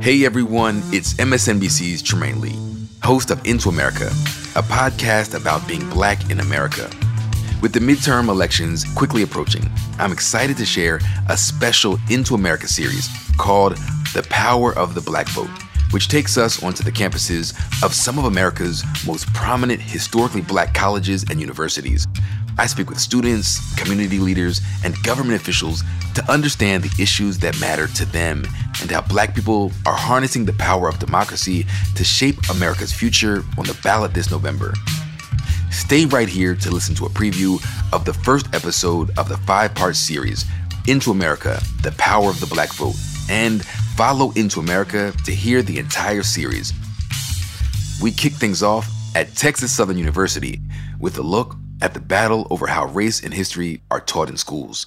Hey everyone, it's MSNBC's Trymaine Lee, host of Into America, a podcast about being black in America. With the midterm elections quickly approaching, I'm excited to share a special Into America series called The Power of the Black Vote, which takes us onto the campuses of some of America's most prominent historically black colleges and universities. I speak with students, community leaders, and government officials to understand the issues that matter to them and how black people are harnessing the power of democracy to shape America's future on the ballot this November. Stay right here to listen to a preview of the first episode of the five part series, Into America The Power of the Black Vote, and follow Into America to hear the entire series. We kick things off at Texas Southern University with a look at the battle over how race and history are taught in schools.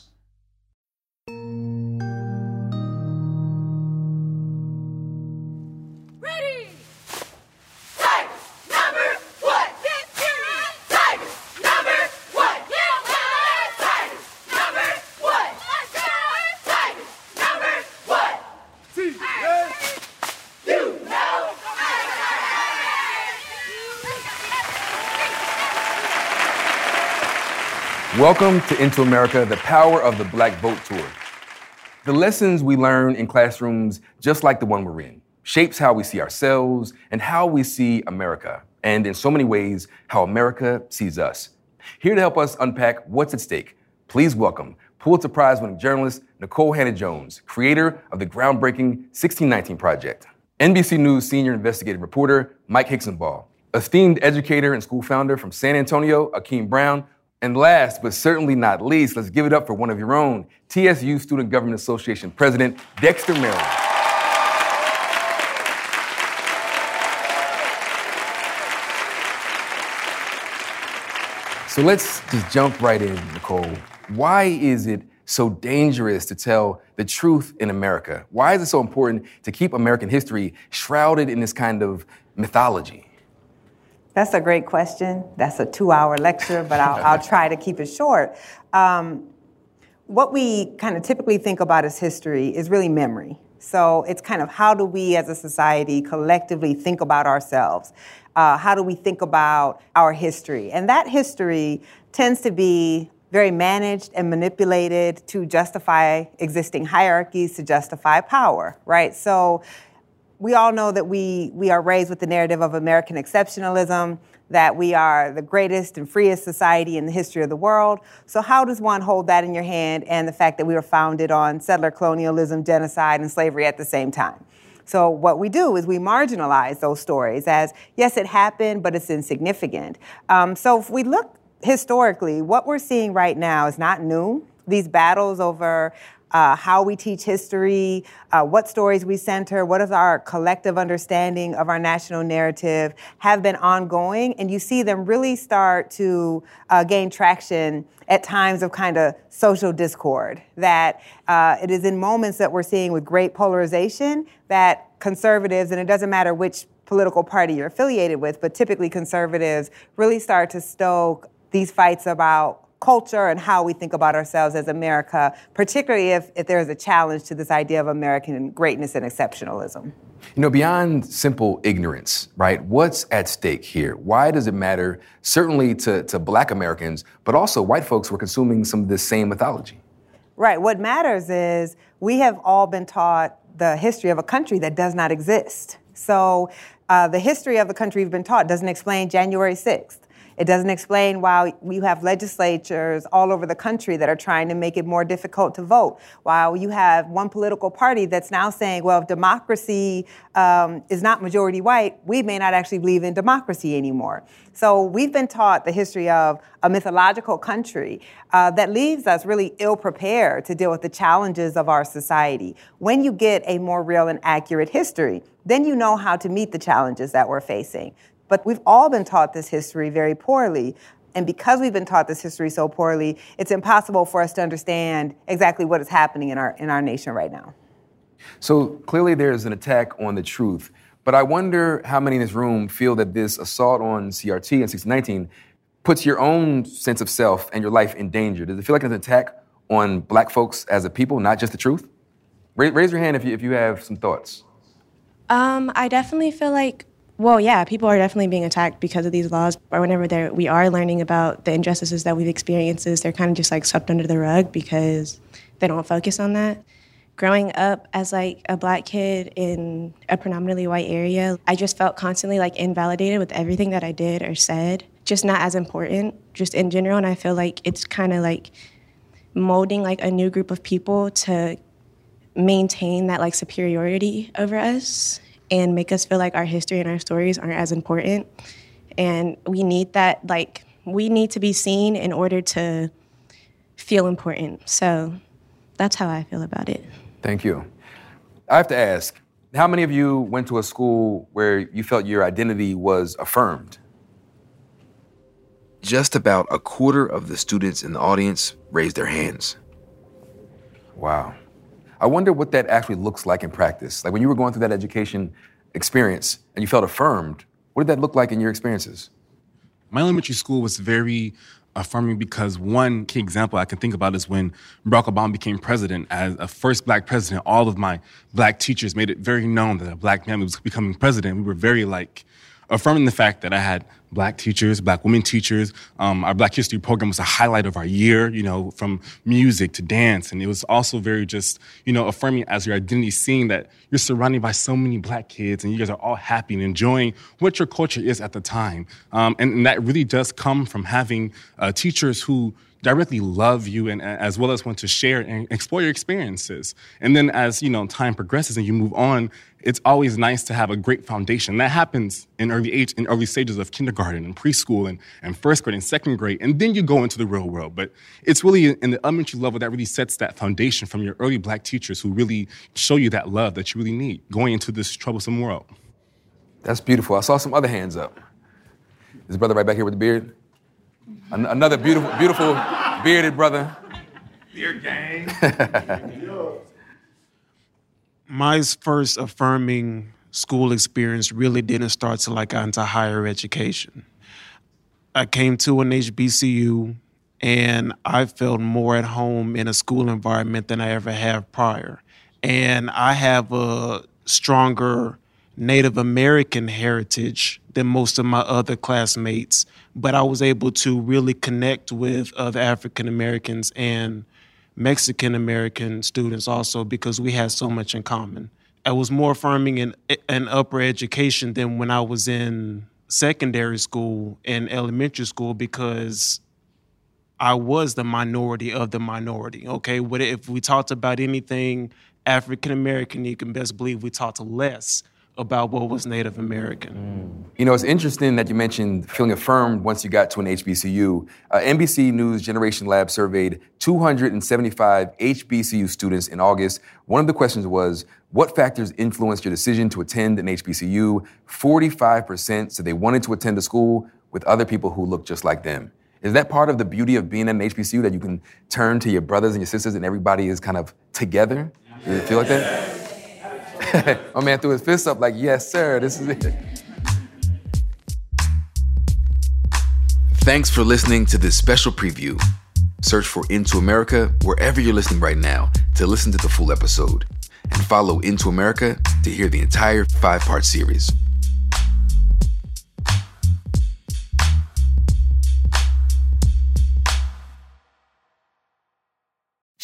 Welcome to Into America, the Power of the Black Vote Tour. The lessons we learn in classrooms just like the one we're in shapes how we see ourselves and how we see America, and in so many ways, how America sees us. Here to help us unpack what's at stake, please welcome Pulitzer Prize winning journalist Nicole Hannah-Jones, creator of the groundbreaking 1619 Project, NBC News senior investigative reporter Mike Hixenbaugh, esteemed educator and school founder from San Antonio, Akeem Brown, and last but certainly not least, let's give it up for one of your own, TSU Student Government Association President Dexter Merrill. So let's just jump right in, Nicole. Why is it so dangerous to tell the truth in America? Why is it so important to keep American history shrouded in this kind of mythology? That's a great question. That's a two hour lecture, but I'll, I'll, try to keep it short. Um, what we kind of typically think about as history is really memory. So it's kind of how do we as a society collectively think about ourselves? Uh, how do we think about our history? And that history tends to be very managed and manipulated to justify existing hierarchies, to justify power, right? So we all know that we, we are raised with the narrative of American exceptionalism, that we are the greatest and freest society in the history of the world. So, how does one hold that in your hand and the fact that we were founded on settler colonialism, genocide, and slavery at the same time? So, what we do is we marginalize those stories as, yes, it happened, but it's insignificant. Um, so, if we look historically, what we're seeing right now is not new. These battles over uh, how we teach history, uh, what stories we center, what is our collective understanding of our national narrative have been ongoing. And you see them really start to uh, gain traction at times of kind of social discord. That uh, it is in moments that we're seeing with great polarization that conservatives, and it doesn't matter which political party you're affiliated with, but typically conservatives really start to stoke these fights about culture and how we think about ourselves as America, particularly if, if there's a challenge to this idea of American greatness and exceptionalism. You know, beyond simple ignorance, right? What's at stake here? Why does it matter, certainly to, to black Americans, but also white folks who are consuming some of this same mythology? Right. What matters is we have all been taught the history of a country that does not exist. So uh, the history of the country we've been taught doesn't explain January 6th. It doesn't explain why you have legislatures all over the country that are trying to make it more difficult to vote. While you have one political party that's now saying, well, if democracy um, is not majority white, we may not actually believe in democracy anymore. So we've been taught the history of a mythological country uh, that leaves us really ill prepared to deal with the challenges of our society. When you get a more real and accurate history, then you know how to meet the challenges that we're facing. But we've all been taught this history very poorly. And because we've been taught this history so poorly, it's impossible for us to understand exactly what is happening in our, in our nation right now. So clearly, there's an attack on the truth. But I wonder how many in this room feel that this assault on CRT in 1619 puts your own sense of self and your life in danger. Does it feel like an attack on black folks as a people, not just the truth? Raise, raise your hand if you, if you have some thoughts. Um, I definitely feel like, well, yeah, people are definitely being attacked because of these laws. Or whenever we are learning about the injustices that we've experienced, they're kind of just like swept under the rug because they don't focus on that growing up as like a black kid in a predominantly white area, I just felt constantly like invalidated with everything that I did or said, just not as important, just in general. And I feel like it's kind of like molding like a new group of people to maintain that like superiority over us and make us feel like our history and our stories aren't as important. And we need that, like, we need to be seen in order to feel important. So that's how I feel about it. Thank you. I have to ask how many of you went to a school where you felt your identity was affirmed? Just about a quarter of the students in the audience raised their hands. Wow. I wonder what that actually looks like in practice. Like when you were going through that education experience and you felt affirmed, what did that look like in your experiences? My elementary school was very affirming because one key example I can think about is when Barack Obama became president. As a first black president, all of my black teachers made it very known that a black man was becoming president. We were very like affirming the fact that I had black teachers, black women teachers. Um, our Black History program was a highlight of our year, you know, from music to dance. And it was also very just, you know, affirming as your identity, seeing that you're surrounded by so many black kids and you guys are all happy and enjoying what your culture is at the time. Um, and, and, that really does come from having uh, teachers who directly love you and as well as want to share and explore your experiences. And then as, you know, time progresses and you move on, it's always nice to have a great foundation. That happens in early age, in early stages of kindergarten and preschool and, and first grade and second grade, and then you go into the real world. But it's really in the elementary level that really sets that foundation from your early black teachers who really show you that love that you really need going into this troublesome world. That's beautiful. I saw some other hands up. Is brother right back here with the beard? An- another beautiful, beautiful bearded brother. Beard gang. My first affirming school experience really didn't start till I got into higher education. I came to an HBCU and I felt more at home in a school environment than I ever have prior. And I have a stronger Native American heritage than most of my other classmates, but I was able to really connect with other African Americans and Mexican American students also because we had so much in common. I was more affirming in, in upper education than when I was in secondary school and elementary school because I was the minority of the minority. Okay, what if we talked about anything African American, you can best believe we talked less about what was Native American. You know, it's interesting that you mentioned feeling affirmed once you got to an HBCU. Uh, NBC News Generation Lab surveyed 275 HBCU students in August. One of the questions was, what factors influenced your decision to attend an HBCU? 45% said they wanted to attend a school with other people who looked just like them. Is that part of the beauty of being at an HBCU that you can turn to your brothers and your sisters and everybody is kind of together? Do you feel like that? My man threw his fist up like, yes, sir, this is it. Thanks for listening to this special preview. Search for Into America wherever you're listening right now to listen to the full episode. And follow Into America to hear the entire five part series.